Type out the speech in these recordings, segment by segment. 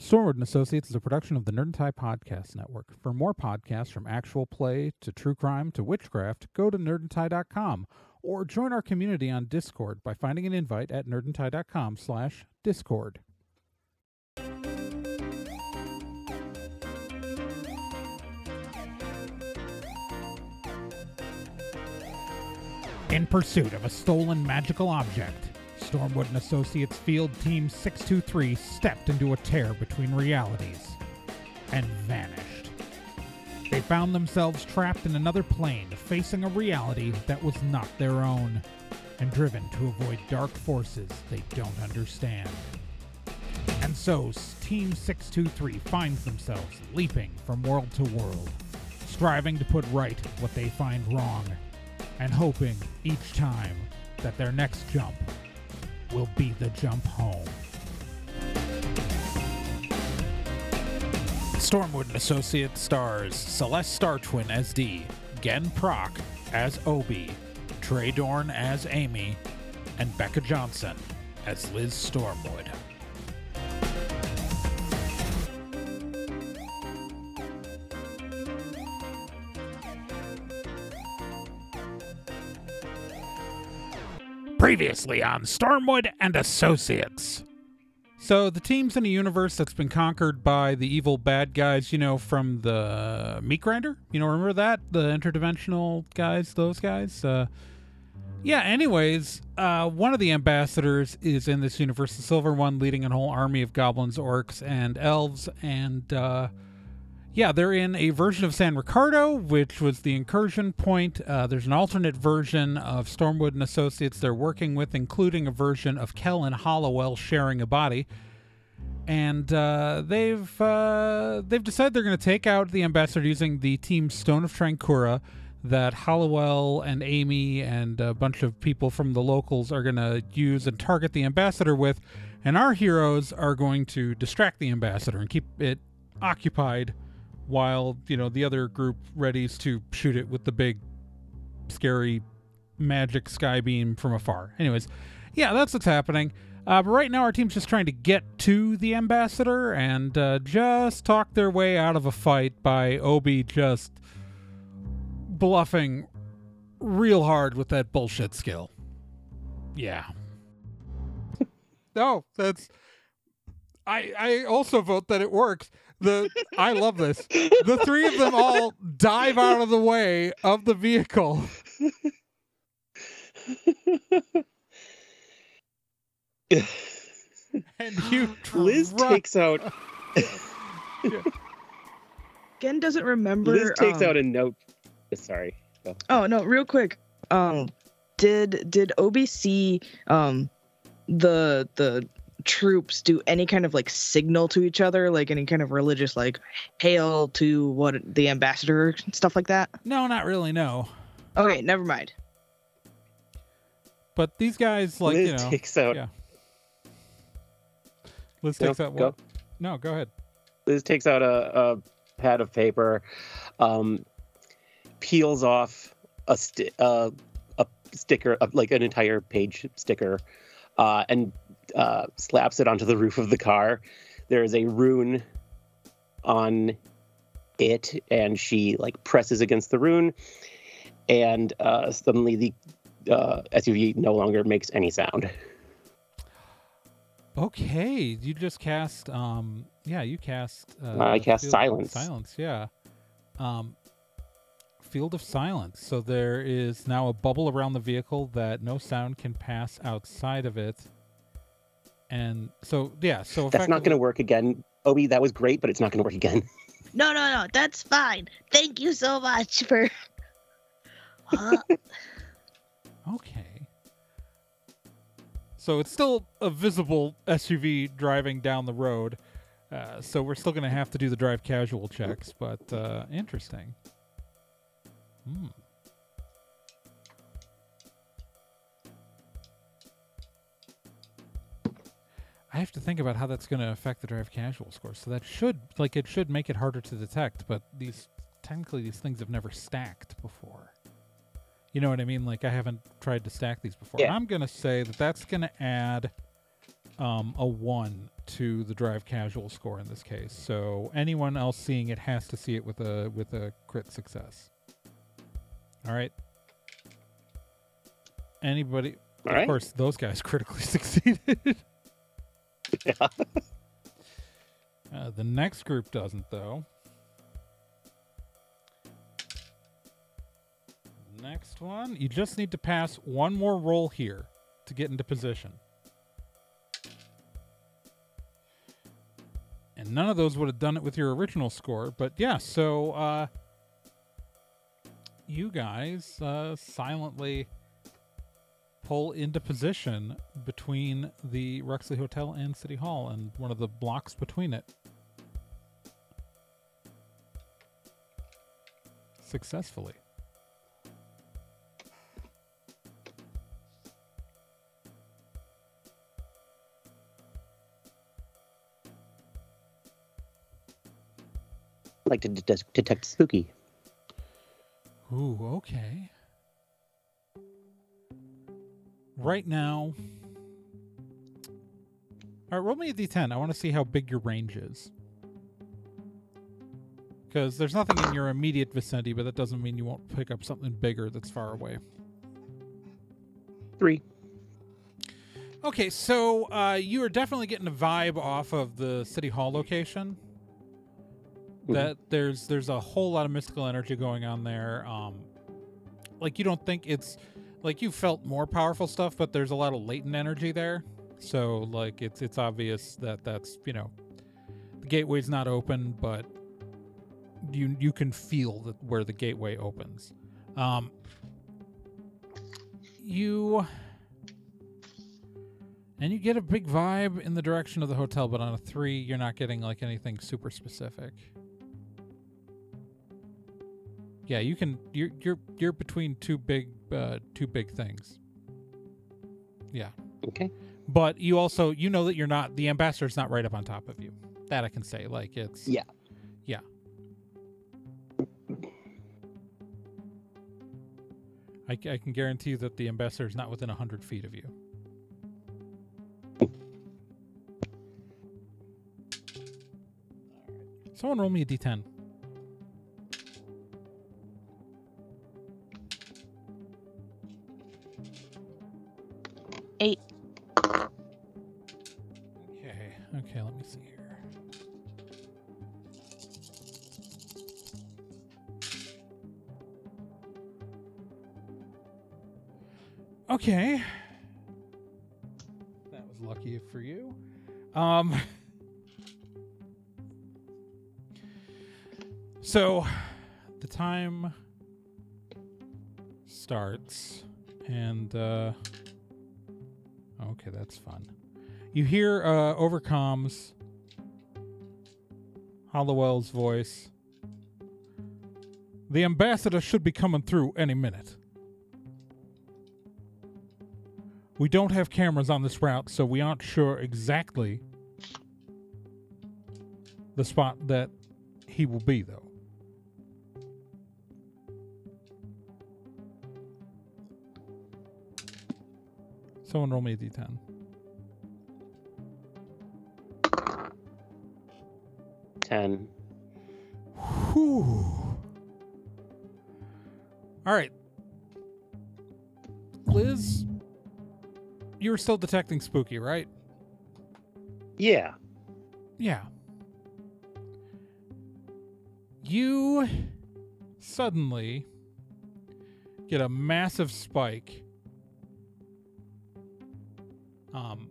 Stormwood and Associates is a production of the Nerd and Tie Podcast Network. For more podcasts from actual play to true crime to witchcraft, go to nerdandtie.com or join our community on Discord by finding an invite at nerdandtie.com slash discord. In pursuit of a stolen magical object, Stormwood and Associates Field Team 623 stepped into a tear between realities and vanished. They found themselves trapped in another plane, facing a reality that was not their own, and driven to avoid dark forces they don't understand. And so, Team 623 finds themselves leaping from world to world, striving to put right what they find wrong, and hoping each time that their next jump will be the jump home. Stormwood and Associates stars Celeste Star Twin as Dee, Gen Proc as Obi, Trey Dorn as Amy, and Becca Johnson as Liz Stormwood. Previously on Stormwood and Associates. So the team's in a universe that's been conquered by the evil bad guys, you know, from the Meat Grinder. You know, remember that the interdimensional guys, those guys. Uh, yeah. Anyways, uh, one of the ambassadors is in this universe, the Silver One, leading a whole army of goblins, orcs, and elves, and uh, yeah, they're in a version of San Ricardo, which was the incursion point. Uh, there's an alternate version of Stormwood and Associates they're working with, including a version of Kell and Hollowell sharing a body. And uh, they've uh, they've decided they're going to take out the ambassador using the team Stone of Trancura that Hollowell and Amy and a bunch of people from the locals are going to use and target the ambassador with. And our heroes are going to distract the ambassador and keep it occupied while you know the other group readies to shoot it with the big scary magic sky beam from afar. Anyways yeah that's what's happening. Uh, but right now our team's just trying to get to the ambassador and uh, just talk their way out of a fight by obi just bluffing real hard with that bullshit skill. Yeah. No that's i i also vote that it works the I love this. The three of them all dive out of the way of the vehicle. and you Liz run. takes out Gen doesn't remember. Liz takes um, out a note. Sorry. Go. Oh no, real quick. Um, did did OBC um the the troops do any kind of like signal to each other, like any kind of religious like hail to what the ambassador stuff like that? No, not really. No, Okay, never mind. but these guys like Liz you know. takes out. yeah. Liz No, takes out go. No, go ahead. Liz takes out a, a pad of paper, um, peels off a sti- uh, a sticker, uh, like an entire page sticker, uh, and uh, slaps it onto the roof of the car. There is a rune on it, and she like presses against the rune, and uh, suddenly the uh, SUV no longer makes any sound. Okay, you just cast. Um, yeah, you cast. Uh, I cast Silence. Silence, yeah. Um, Field of Silence. So there is now a bubble around the vehicle that no sound can pass outside of it. And so, yeah, so That's not going to work again. Obi, that was great, but it's not going to work again. No, no, no. That's fine. Thank you so much for. Huh? Okay. So it's still a visible SUV driving down the road. Uh, so we're still going to have to do the drive casual checks, but uh, interesting. Hmm. I have to think about how that's going to affect the drive casual score. So that should, like, it should make it harder to detect. But these, technically, these things have never stacked before. You know what I mean? Like I haven't tried to stack these before. Yeah. I'm gonna say that that's gonna add um, a one to the drive casual score in this case. So anyone else seeing it has to see it with a with a crit success. All right. Anybody? All of course, those guys critically succeeded. Yeah. Uh, the next group doesn't, though. Next one, you just need to pass one more roll here to get into position. And none of those would have done it with your original score, but yeah, so uh, you guys uh, silently pull into position between the Ruxley Hotel and City Hall and one of the blocks between it. Successfully. like to detect spooky. Ooh, okay. Right now. All right, roll me a d10. I want to see how big your range is. Because there's nothing in your immediate vicinity, but that doesn't mean you won't pick up something bigger that's far away. Three. Okay, so uh, you are definitely getting a vibe off of the city hall location. Mhm. That there's there's a whole lot of mystical energy going on there. Um, like you don't think it's like you felt more powerful stuff, but there's a lot of latent energy there. So like it's it's obvious that that's you know the gateway's not open, but you you can feel that where the gateway opens. Um, you and you get a big vibe in the direction of the hotel, but on a three, you're not getting like anything super specific. Yeah, you can. You're you're you're between two big uh, two big things. Yeah, Okay. but you also you know that you're not the ambassador's not right up on top of you. That I can say. Like it's Yeah. yeah. I, I can guarantee you that the ambassador is not within hundred feet of you. Someone roll me a d10. Okay, let me see here. Okay. That was lucky for you. Um So the time starts and uh okay, that's fun. You hear uh, over comms Hollowell's voice. The ambassador should be coming through any minute. We don't have cameras on this route, so we aren't sure exactly the spot that he will be, though. Someone roll me a d10. Ten. Whew. All right. Liz, you were still detecting spooky, right? Yeah. Yeah. You suddenly get a massive spike. Um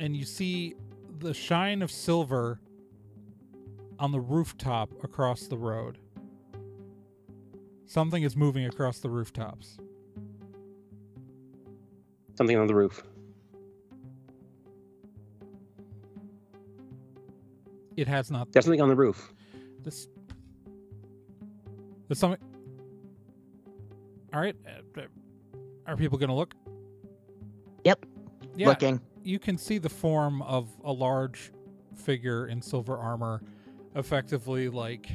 and you see the shine of silver on the rooftop across the road. Something is moving across the rooftops. Something on the roof. It has not There's something on the roof. This. There's something. All right. uh, uh, Are people going to look? Yep. Yeah. Looking. You can see the form of a large figure in silver armor, effectively like.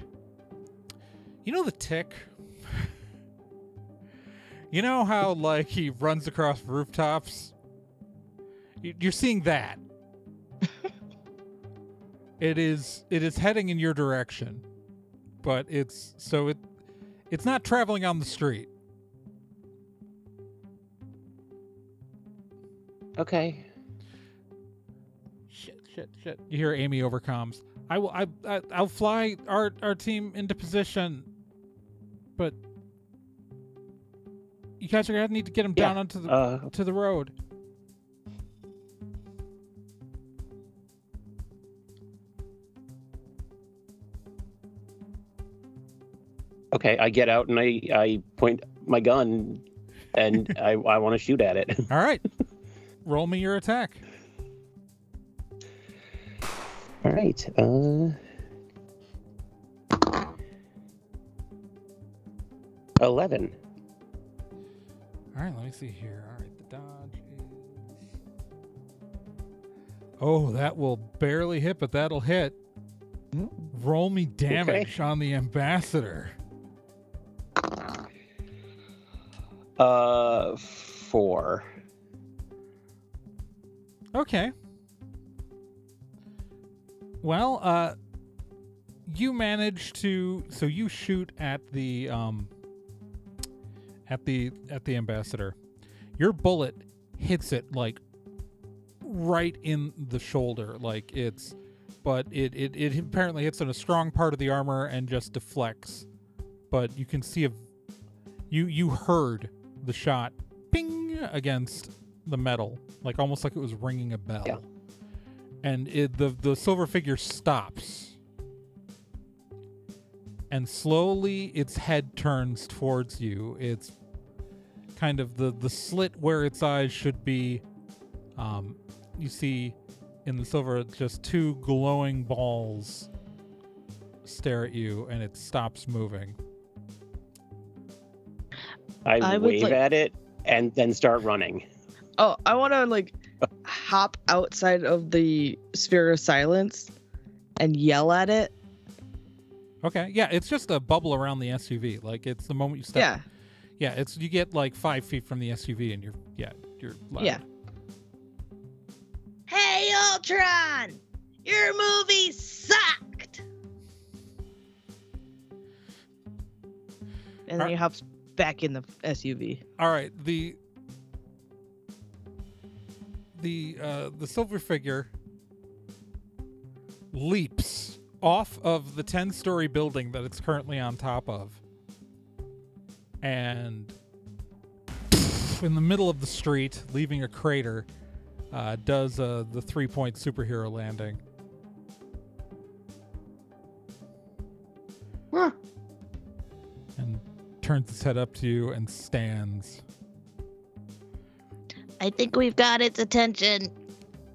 You know the tick? you know how, like, he runs across rooftops? You- You're seeing that it is it is heading in your direction, but it's so it it's not traveling on the street. Okay. Shit, shit, shit. You hear Amy over comms. I will. I, I. I'll fly our our team into position, but you guys are gonna need to get him Yeah, down onto the Uh, to the road. okay. I get out and I I point my gun, and I I want to shoot at it. All right. Roll me your attack. All right. Uh. Eleven. All right. Let me see here. All right. The dodge is. Oh, that will barely hit, but that'll hit. Roll me damage on the ambassador. Uh, four. Okay. Well, uh you manage to so you shoot at the um at the at the ambassador. Your bullet hits it like right in the shoulder like it's but it, it it apparently hits in a strong part of the armor and just deflects. But you can see a you you heard the shot ping against the metal, like almost like it was ringing a bell. Yeah. And it, the the silver figure stops, and slowly its head turns towards you. It's kind of the the slit where its eyes should be. Um, you see in the silver just two glowing balls stare at you, and it stops moving. I, I would wave like- at it and then start running. Oh, I want to like hop outside of the sphere of silence and yell at it. Okay, yeah, it's just a bubble around the SUV. Like it's the moment you step. Yeah. yeah. It's you get like five feet from the SUV, and you're yeah, you're loud. Yeah. Hey, Ultron! Your movie sucked! And then Are- he hops back in the SUV. All right, the the uh, the silver figure leaps off of the ten story building that it's currently on top of, and in the middle of the street, leaving a crater, uh, does uh, the three point superhero landing. And turns its head up to you and stands. I think we've got its attention.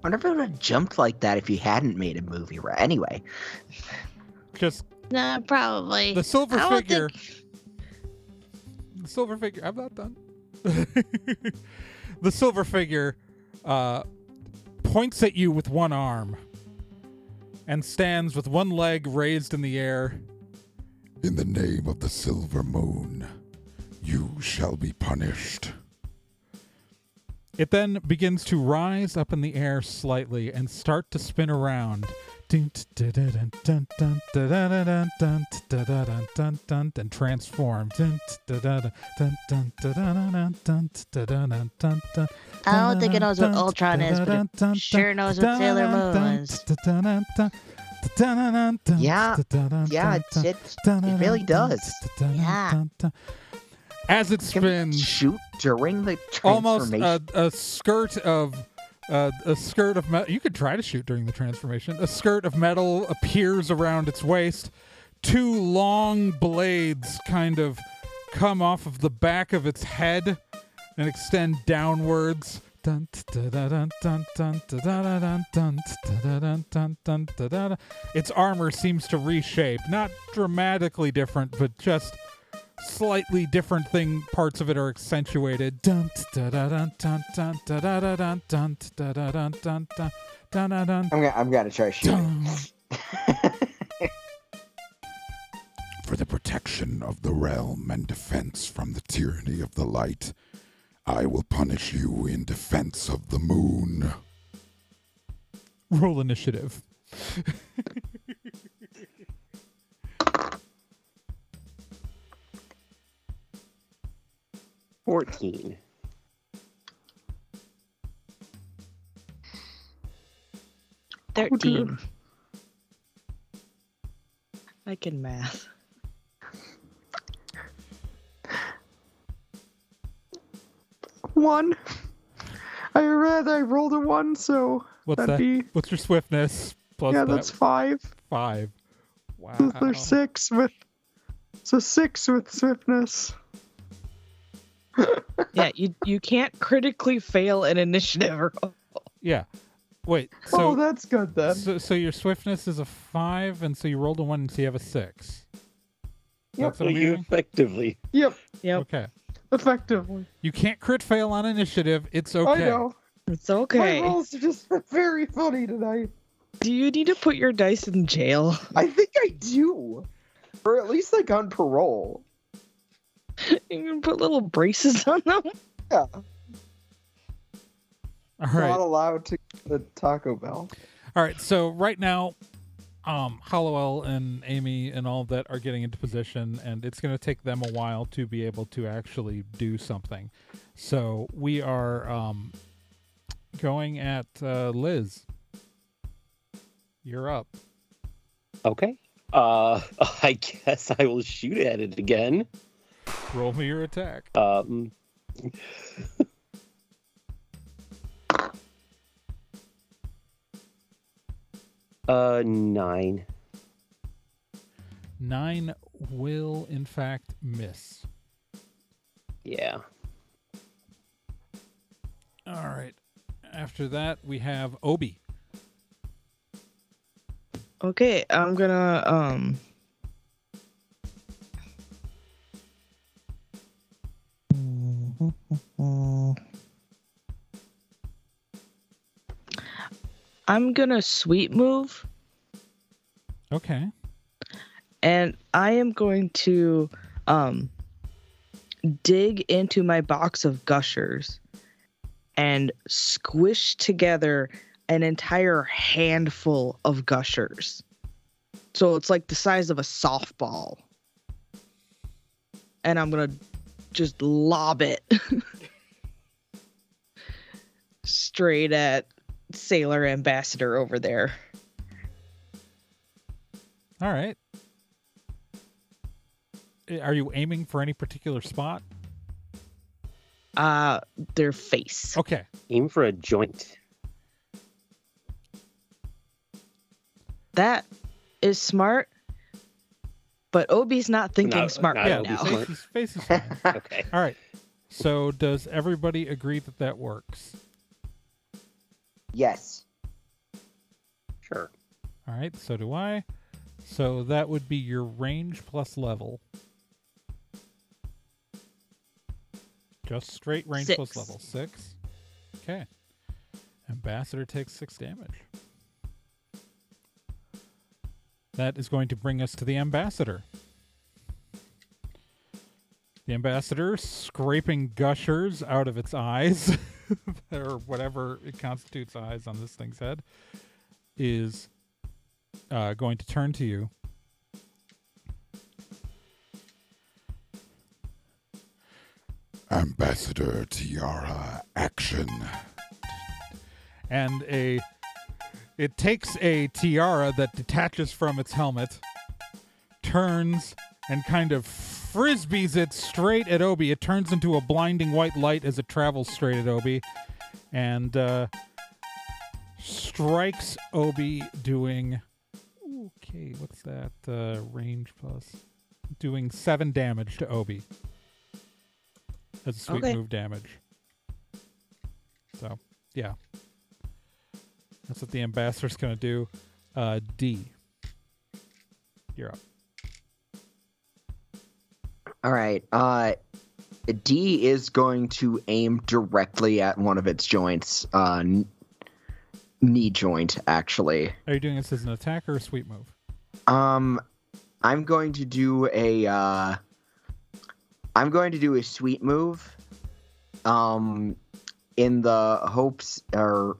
Wonder if it would have jumped like that if you hadn't made a movie. Right? Anyway, Just Nah, probably. the silver I figure. think- The silver figure. I'm not done. the silver figure uh, points at you with one arm and stands with one leg raised in the air. In the name of the silver moon, you shall be punished. It then begins to rise up in the air slightly and start to spin around. And transform. I don't think it knows what Ultron is, but it sure knows what Sailor Moon is. Yeah, yeah, it, it, it really does. Yeah. As it Can spins, shoot during the almost transformation. a, a skirt of uh, a skirt of metal. You could try to shoot during the transformation. A skirt of metal appears around its waist. Two long blades kind of come off of the back of its head and extend downwards. Its armor seems to reshape, not dramatically different, but just slightly different thing parts of it are accentuated I'm gonna, I'm gonna try shooting. For the protection of the realm and defense from the tyranny of the light, I will punish you in defense of the moon. roll initiative. Fourteen. Thirteen. I can math. One. I read I rolled a one, so What's that'd that? be What's your swiftness plus yeah, that that's five. five? Wow. So there's six with so six with swiftness. Yeah, you you can't critically fail an initiative. roll. Yeah. Wait. oh, So, that's good then. so so your swiftness is a five, and so you rolled a one, so you have a six. Yep. That's So you effectively. Yep, Yep, Okay. effectively. You can't crit fail on initiative. It's okay. I know. it's okay. My rolls are just very funny tonight. Do you need to put your dice in jail? I think I do. Or at least like on parole. You can put little braces on them. Yeah. All Not allowed to the Taco Bell. All right. So right now, um, Hollowell and Amy and all of that are getting into position, and it's going to take them a while to be able to actually do something. So we are um, going at uh, Liz. You're up. Okay. Uh, I guess I will shoot at it again. Roll me your attack. Um. uh, nine. Nine will, in fact, miss. Yeah. All right. After that, we have Obi. Okay, I'm gonna um. I'm gonna sweep move Okay. and I am going to um dig into my box of gushers and squish together an entire handful of gushers. So it's like the size of a softball. And I'm going to just lob it straight at Sailor Ambassador over there. All right. Uh, Are you aiming for any particular spot? Uh their face. Okay. Aim for a joint. That is smart. But Obi's not thinking No, smart not right Obi's now. smart. face is, face is fine. Okay. All right. So does everybody agree that that works? Yes. Sure. All right. So do I. So that would be your range plus level. Just straight range plus Six. level. Six. Okay. Ambassador takes six damage. That is going to bring us to the ambassador. The ambassador scraping gushers out of its eyes, or whatever it constitutes eyes on this thing's head, is uh, going to turn to you. Ambassador Tiara, action. and a it takes a tiara that detaches from its helmet, turns and kind of frisbees it straight at Obi. It turns into a blinding white light as it travels straight at Obi, and uh, strikes Obi, doing okay. What's that uh, range plus? Doing seven damage to Obi. That's a sweet Okay. move damage. So, yeah. That's what the ambassador's gonna do. Uh, D. You're up. All right. Uh, D is going to aim directly at one of its joints. Uh, n- knee joint, actually. Are you doing this as an attack or a sweet move? Um, I'm going to do a. Uh, I'm going to do a sweet move. Um, in the hopes, or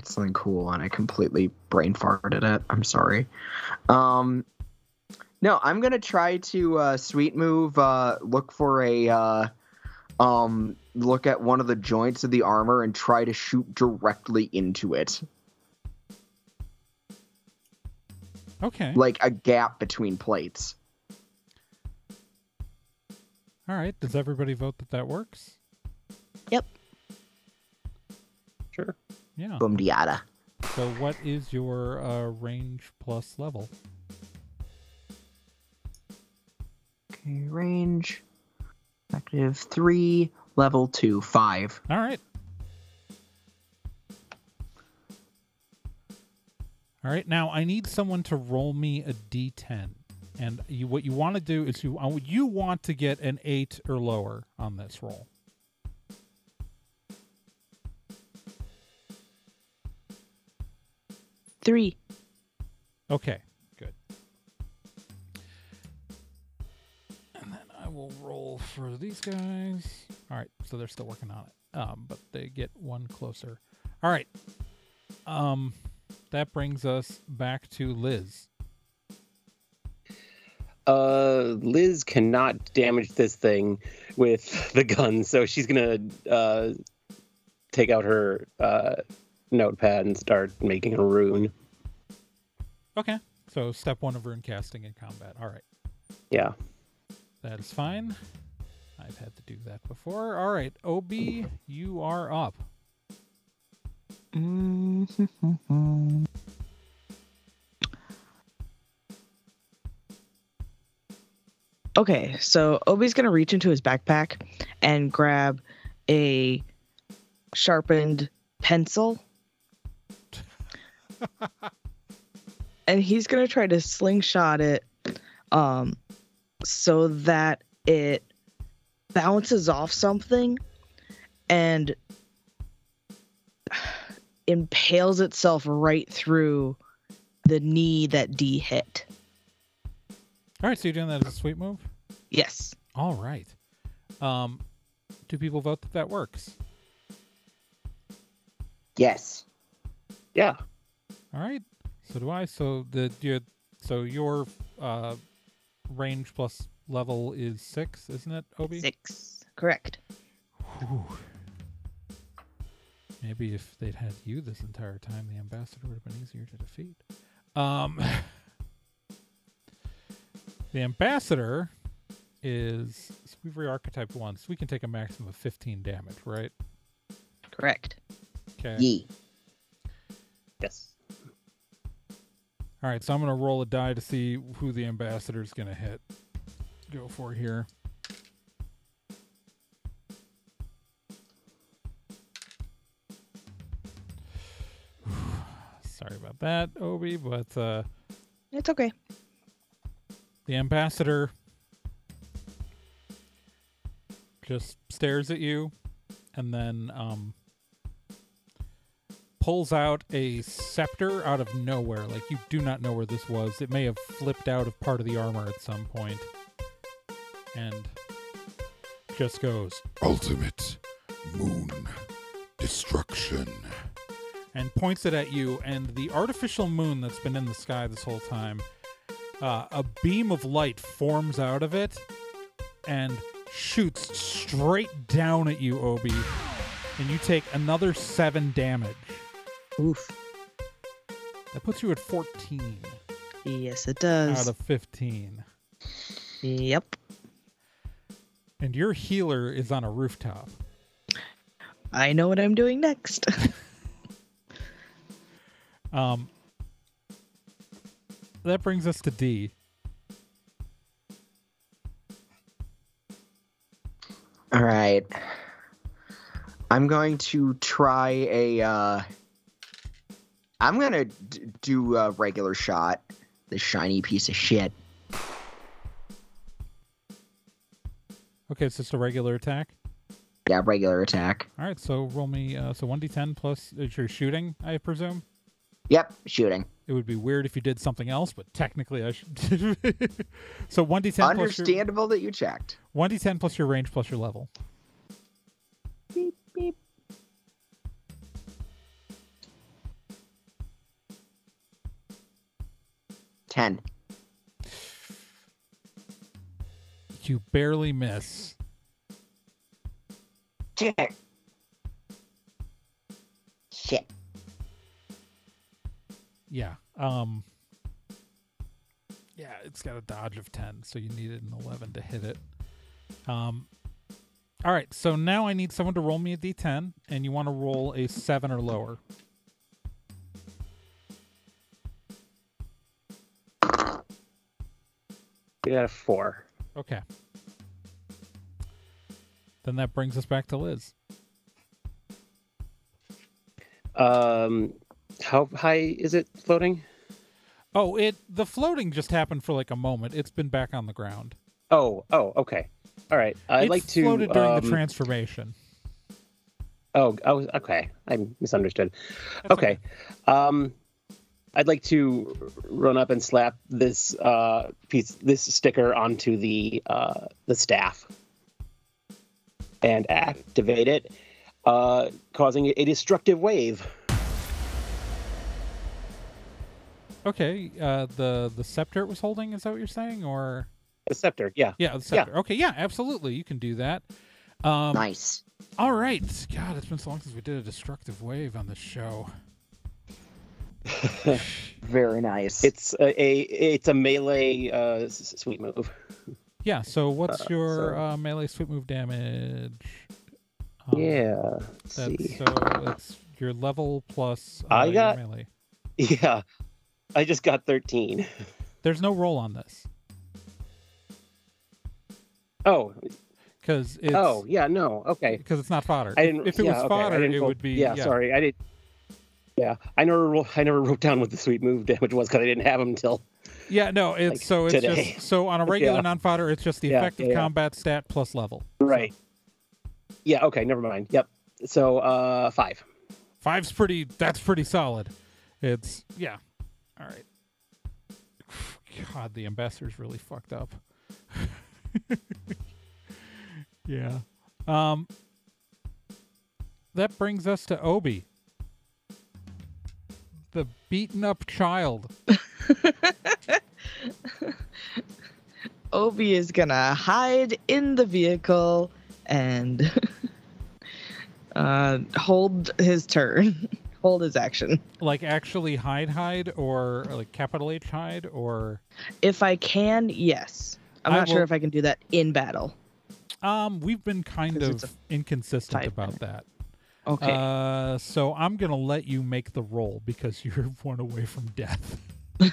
had something cool and I completely brain farted it. I'm sorry. Um, no, I'm gonna try to uh, sweet move. Uh, look for a uh, um, look at one of the joints of the armor and try to shoot directly into it, Okay. like a gap between plates. All right. Does everybody vote that that works? Yep. Sure. Yeah. Boom diada. So what is your uh, range plus level? Okay, range. Active three, level two, five. All right. All right. Now I need someone to roll me a d10, and you, what you want to do is you uh, you want to get an eight or lower on this roll. Three. Okay. Good. And then I will roll for these guys. All right. So they're still working on it, um, but they get one closer. All right. Um, that brings us back to Liz. Uh, Liz cannot damage this thing with the gun, so she's gonna uh, take out her uh, notepad and start making a rune. Okay. So step one of rune casting in combat. All right. Yeah. That is fine. I've had to do that before. All right, Ob, you are up. Mm-hmm. Okay, so Obi's gonna reach into his backpack and grab a sharpened pencil. And he's gonna try to slingshot it um so that it bounces off something and impales itself right through the knee that D hit. All right, so you're doing that as a sweet move. Yes. All right. Um, do people vote that that works? Yes. Yeah. All right. So do I. So the you so your uh range plus level is six, isn't it, Obi? Six. Correct. Whew. Maybe if they'd had you this entire time, the ambassador would have been easier to defeat. Um, the ambassador is so we've re-archetyped once. We can take a maximum of 15 damage, right? Correct. Okay. Yee. All right, so I'm gonna roll a die to see who the ambassador is gonna hit. Go for here. Sorry about that, Obi, but uh, It's okay. the ambassador just stares at you and then um, pulls out a scepter out of nowhere. Like you do not know where this was. It may have flipped out of part of the armor at some point. And just goes Ultimate moon destruction. and points it at you, and the artificial moon that's been in the sky this whole time, uh, a beam of light forms out of it and shoots straight down at you, Obi, and you take another seven damage. Oof. That puts you at 14 Yes, it does. out of 15. Yep. And your healer is on a rooftop. I know what I'm doing next. Um, that brings us to D. All right. I'm going to try a. Uh, I'm gonna d- do a regular shot. The shiny piece of shit. Okay, it's just a regular attack. Yeah, regular attack. All right, so roll me. Uh, so 1d10 plus is your shooting, I presume. Yep, shooting. It would be weird if you did something else, but technically I should. so 1d10 plus your Understandable that you checked. 1d10 plus your range plus your level. 10. You barely miss. Shit. Shit. Yeah. Um Yeah, it's got a dodge of 10, so you needed an 11 to hit it. Um All right, so now I need someone to roll me a d10 and you want to roll a 7 or lower. A four. Okay. Then that brings us back to Liz. Um, how high is it floating? Oh, it the floating just happened for like a moment. It's been back on the ground. Oh, oh, okay. All right. I'd like to. floated during um, the transformation. Oh, was okay. I misunderstood. That's okay. Um, I'd like to run up and slap this uh, piece, this sticker onto the uh, the staff, and activate it, uh, causing a destructive wave. Okay, uh, the the scepter it was holding is that what you're saying, or The scepter, yeah. yeah, the scepter. Okay, yeah, absolutely, you can do that. Um, Nice. All right, God, it's been so long since we did a destructive wave on the show. Very nice. It's a, a it's a melee uh, sweet move. Yeah. So what's Uh, your so- uh, melee sweet move damage? Um, yeah. Let's That's, see. so it's your level plus. Uh, I your got- melee. Yeah. I just got thirteen. There's no roll on this Oh, because it's oh, yeah, no, okay. because it's not fodder. I didn't. if it yeah, was okay, I fodder, didn't it roll- would be Yeah, sorry, I did. Yeah, I never. I never wrote down what the sweet move damage was because I didn't have them until. Yeah, no, it's like, so it's today. just so on a regular Yeah. non-fodder, it's just the Yeah, effective yeah, combat stat plus level. Right. Yeah. Okay. Never mind. Yep. So, uh, five. Five's pretty. That's pretty solid. It's yeah. All right. God, the ambassador's really fucked up. yeah. Um. That brings us to Obi, the beaten up child. Obi is gonna hide in the vehicle and uh, hold his turn, hold his action. Like actually hide, hide, or like capital H hide, or If I can, yes. I'm I not sure if I can do that in battle. um, we've been kind of inconsistent about that. Okay. Uh, so I'm gonna let you make the roll because you're one away from death.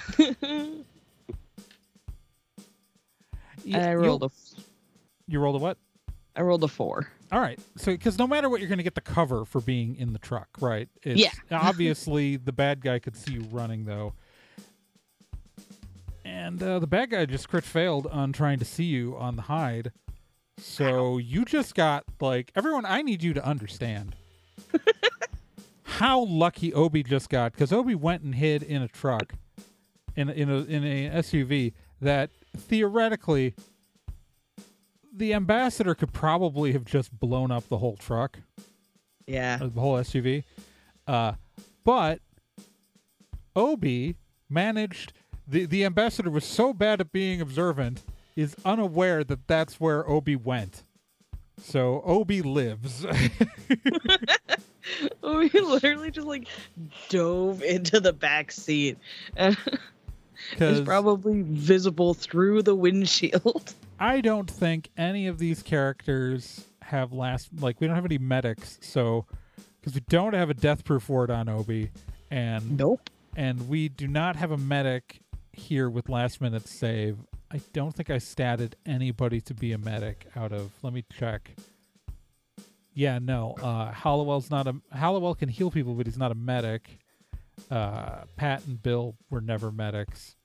I rolled a, You rolled a what? I rolled a four. All right. So because no matter what, you're gonna get the cover for being in the truck, right? It's, Yeah. obviously, the bad guy could see you running though, and uh, the bad guy just crit failed on trying to see you on the hide. So you just got like everyone. I need you to understand how lucky Obi just got because Obi went and hid in a truck, in a- in a in a SUV that theoretically the ambassador could probably have just blown up the whole truck, Yeah. the whole SUV. Uh, but Obi managed. The, the ambassador was so bad at being observant, is unaware that that's where Obi went. So Obi lives. We literally just like dove into the back seat and 'Cause probably visible through the windshield. I don't think any of these characters have last like we don't have any medics, so because we don't have a death proof ward on Obi, and Nope. and we do not have a medic here with last minute save. I don't think I statted anybody to be a medic out of. Let me check. Yeah, no. Uh, Hollowell's not a. Hollowell can heal people, but he's not a medic. Uh, Pat and Bill were never medics.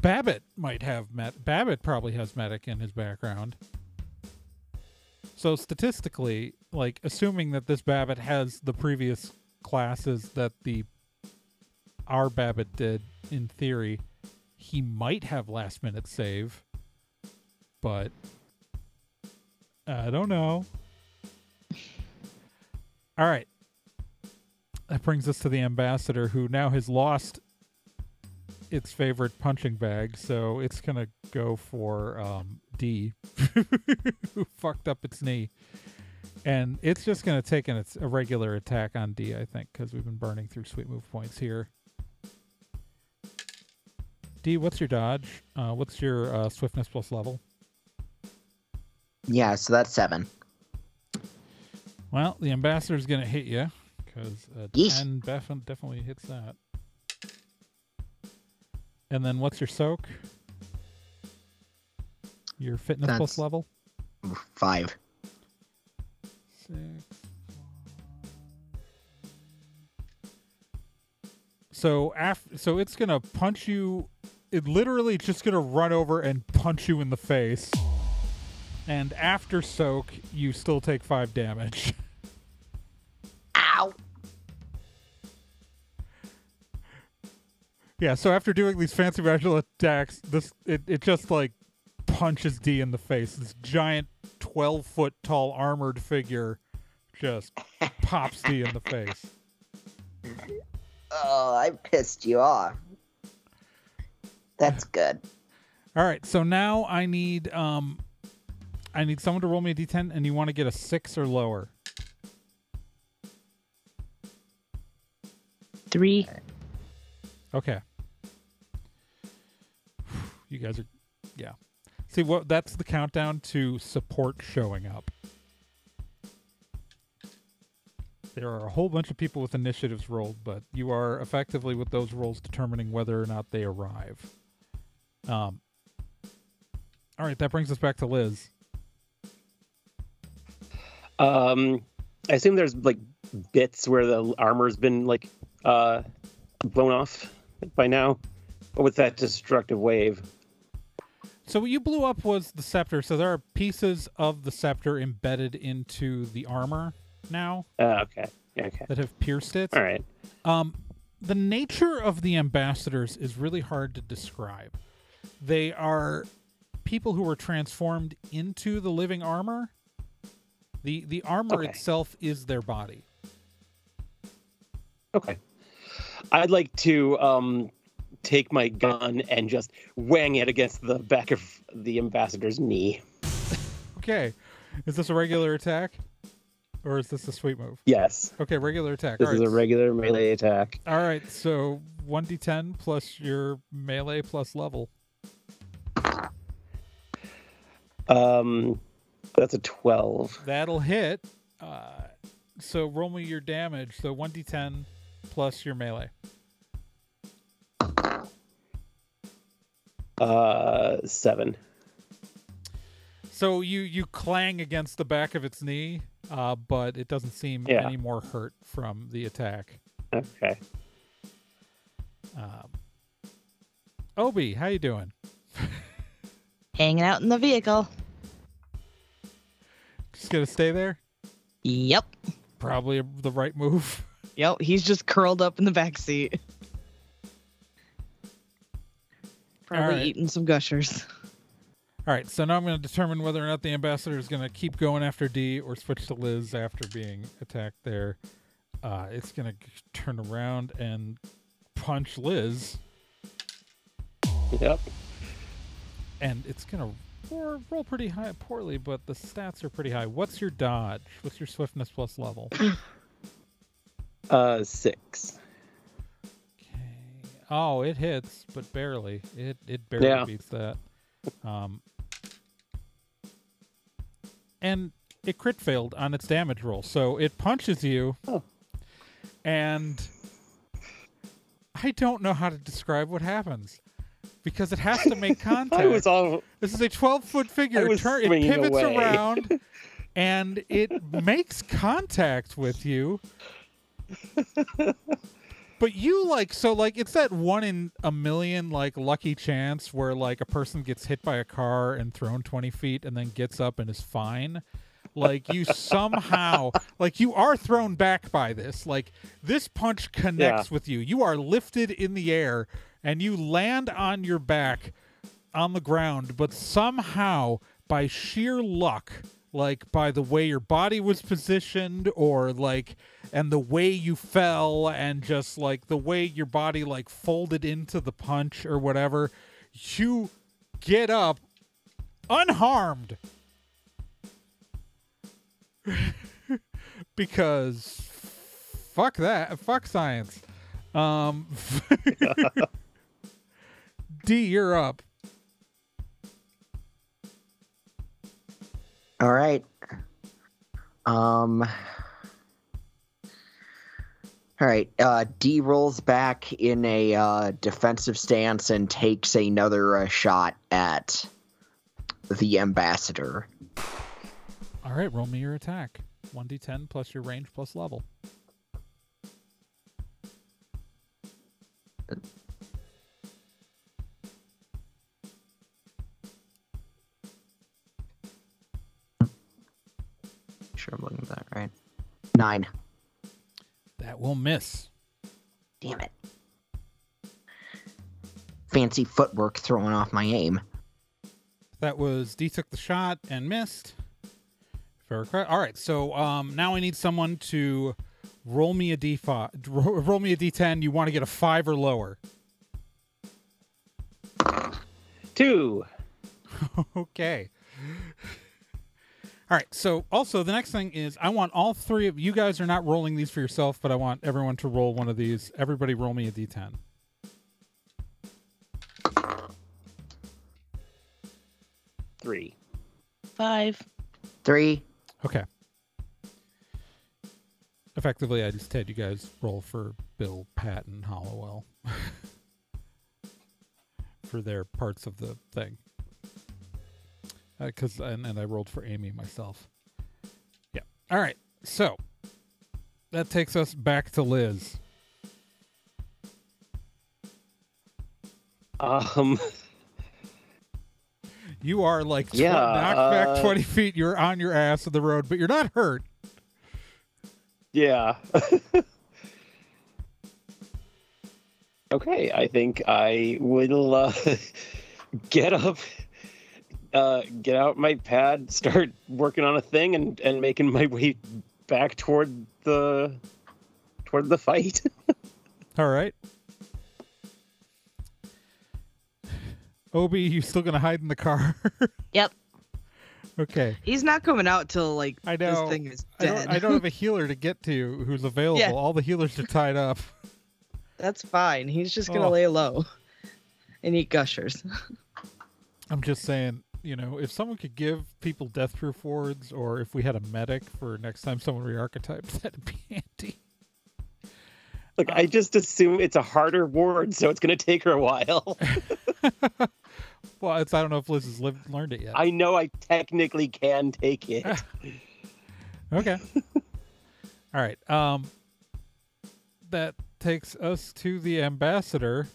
Babbitt might have met. Babbitt probably has medic in his background. So statistically, like assuming that this Babbitt has the previous classes that the our Babbitt did in theory, he might have last minute save, but I don't know. All right. That brings us to the ambassador who now has lost its favorite punching bag, so it's gonna go for um, D, who fucked up its knee, and it's just gonna take an, its, a regular attack on D, I think, because we've been burning through sweet move points here. D, what's your dodge? Uh, what's your uh, swiftness plus level? Yeah, so that's seven. Well, the ambassador's gonna hit you because Yeesh. ten def- definitely hits that. And then what's your soak? Your fitness plus level? Five. Six. So after, so it's gonna punch you. It literally just gonna run over and punch you in the face. And after soak, you still take five damage. Ow. Yeah, so after doing these fancy magical attacks, this it, it just like punches D in the face. This giant twelve foot tall armored figure just pops D in the face. Oh, I pissed you off. That's good. All right, so now I need um I need someone to roll me a D ten and you want to get a six or lower. Three. Okay. You guys are yeah. See what that's the countdown to support showing up. There are a whole bunch of people with initiatives rolled, but you are effectively with those rolls determining whether or not they arrive. Um All right, that brings us back to Liz. Um, I assume there's like bits where the armor's been like uh blown off by now, with that destructive wave. So what you blew up was the scepter. So there are pieces of the scepter embedded into the armor now Uh, okay, okay, that have pierced it. all right. Um, the nature of the ambassadors is really hard to describe. They are people who were transformed into the living armor. The the armor Okay. itself is their body. Okay. I'd like to um take my gun and just wang it against the back of the ambassador's knee. Okay. Is this a regular attack? Or is this a sweet move? Yes. Okay, regular attack. This All is right. a regular melee attack. All right, so 1d10 plus your melee plus level. Um that's a 12. That'll hit. Uh, so roll me your damage. So 1d10 plus your melee. Uh 7. So you you clang against the back of its knee, uh, but it doesn't seem Yeah. any more hurt from the attack. Okay. Um, Obi, how you doing? Hanging out in the vehicle. Just gonna stay there? Yep. Probably the right move. Yep, he's just curled up in the back seat. Probably Alright. eating some gushers. All right, so now I'm going to determine whether or not the ambassador is going to keep going after D or switch to Liz after being attacked there. Uh, it's going to turn around and punch Liz, Yep. And it's going to roll, roll pretty high, poorly, but the stats are pretty high. What's your dodge? What's your swiftness plus level? Uh 6. Okay. Oh, it hits, but barely. It it barely Yeah. beats that. Um, and it crit failed on its damage roll, so it punches you, Oh. and I don't know how to describe what happens because it has to make contact. Was all This is a 12 foot figure. It, turn, it pivots away. around and it makes contact with you. But you like so like it's that one in a million like lucky chance where like a person gets hit by a car and thrown 20 feet and then gets up and is fine. Like you somehow like you are thrown back by this. Like this punch connects with you. You are lifted in the air and you land on your back on the ground, but somehow by sheer luck, like by the way your body was positioned or like and the way you fell and just like the way your body like folded into the punch or whatever, you get up unharmed. because fuck that. Fuck science. Um D, you're up. All right. Um. All right. Uh, D rolls back in a uh, defensive stance and takes another uh, shot at the ambassador. All right, roll me your attack. 1d10 plus your range plus level. Sure, I'm looking at that right. Nine. That will miss. Damn it. Fancy footwork throwing off my aim. That was D took the shot and missed. Fair correct. All right, so um, now I need someone to roll me a d5. ro- Roll me a d10. You want to get a five or lower. Two. okay. All right. So also the next thing is I want all three of you guys are not rolling these for yourself, but I want everyone to roll one of these. Everybody roll me a d10. Three. Five. Three. Okay. Effectively, I just had you guys roll for Bill, Pat, and Hollowell for their parts of the thing. Because and, and I rolled for Amy myself. Yeah. All right. So that takes us back to Liz. Um. You are like tw- Yeah, knocked uh, back twenty feet. You're on your ass of the road, but you're not hurt. Yeah. okay, I think I will uh, get up, uh, get out my pad, start working on a thing, and and making my way back toward the toward the fight. All right. Obi, you still gonna hide in the car? Yep. okay. He's not coming out till like I know. this thing is I dead. don't, I don't have a healer to get to who's available. Yeah. All the healers are tied up. That's fine. He's just gonna Oh. lay low and eat gushers. I'm just saying, you know, if someone could give people death proof wards, or if we had a medic for next time someone re-archetypes, that'd be handy. Look, I just assume it's a harder ward, so it's going to take her a while. Well, it's I don't know if Liz has lived, learned it yet. I know I technically can take it. Okay. All right. Um that takes us to the ambassador.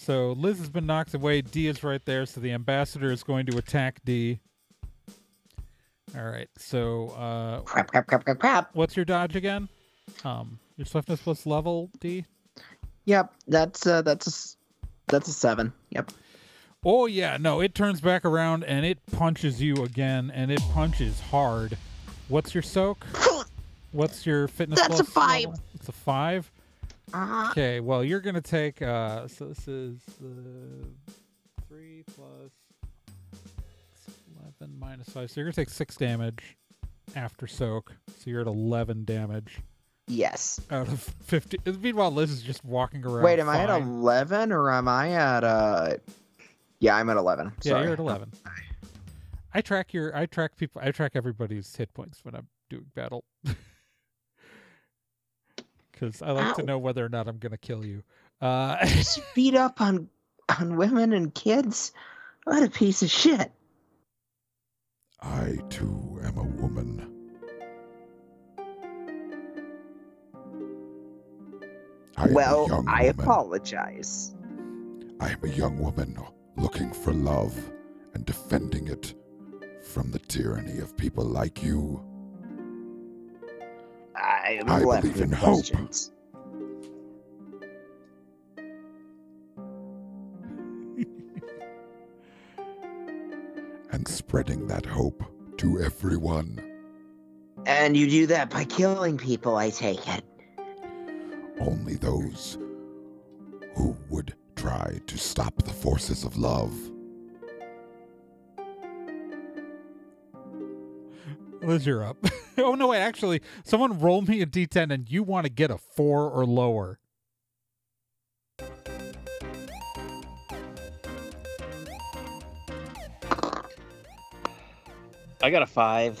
So Liz has been knocked away. D is right there, so the ambassador is going to attack D. All right. So uh Crap, crap, crap, crap, crap. what's your dodge again? Um your swiftness plus level, D? Yep, that's uh, that's a, that's a seven. Yep. Oh yeah, no, it turns back around and it punches you again and it punches hard. What's your soak? What's your fitness That's a five. level? It's a 5. Uh, Okay, well, you're gonna take. Uh, so this is the three plus eleven minus five. So you're gonna take six damage after soak. So you're at eleven damage yes. out of fifty. Meanwhile, Liz is just walking around. Wait, am I at eleven or am I at uh? Yeah, I'm at eleven. Yeah, Sorry. you're at eleven. I track your. I track people. I track everybody's hit points when I'm doing battle. Because I like to know whether or not I'm gonna kill you. Uh, Just beat up on on women and kids. What a piece of shit. I too am a woman. I am a well, young I woman. apologize. I am a young woman looking for love and defending it from the tyranny of people like you. I am I left believe with in hope. questions. and spreading that hope to everyone. And you do that by killing people, I take it. Only those who would try to stop the forces of love. Liz, you're up. oh no, wait, actually, someone roll me a d10 and you want to get a four or lower. I got a five.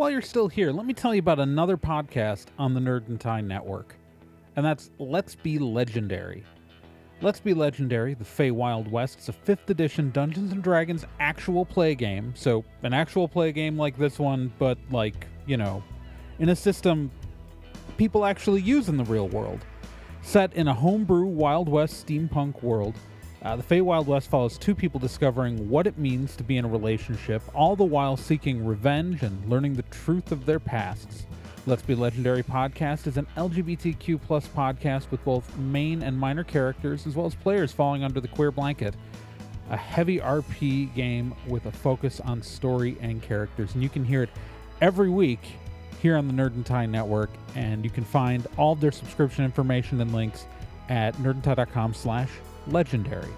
While you're still here, let me tell you about another podcast on the Nerd and Network, and that's Let's Be Legendary. Let's Be Legendary, the Fey Wild West, is a 5th edition Dungeons and Dragons actual play game. So, an actual play game like this one, but like, you know, in a system people actually use in the real world. Set in a homebrew Wild West steampunk world, uh, the Fey Wild West follows two people discovering what it means to be in a relationship, all the while seeking revenge and learning the truth of their pasts. Let's Be Legendary podcast is an LGBTQ plus podcast with both main and minor characters, as well as players falling under the queer blanket. A heavy RP game with a focus on story and characters, and you can hear it every week here on the Nerd and Tie Network, and you can find all their subscription information and links at nerdandtie.com slash legendary.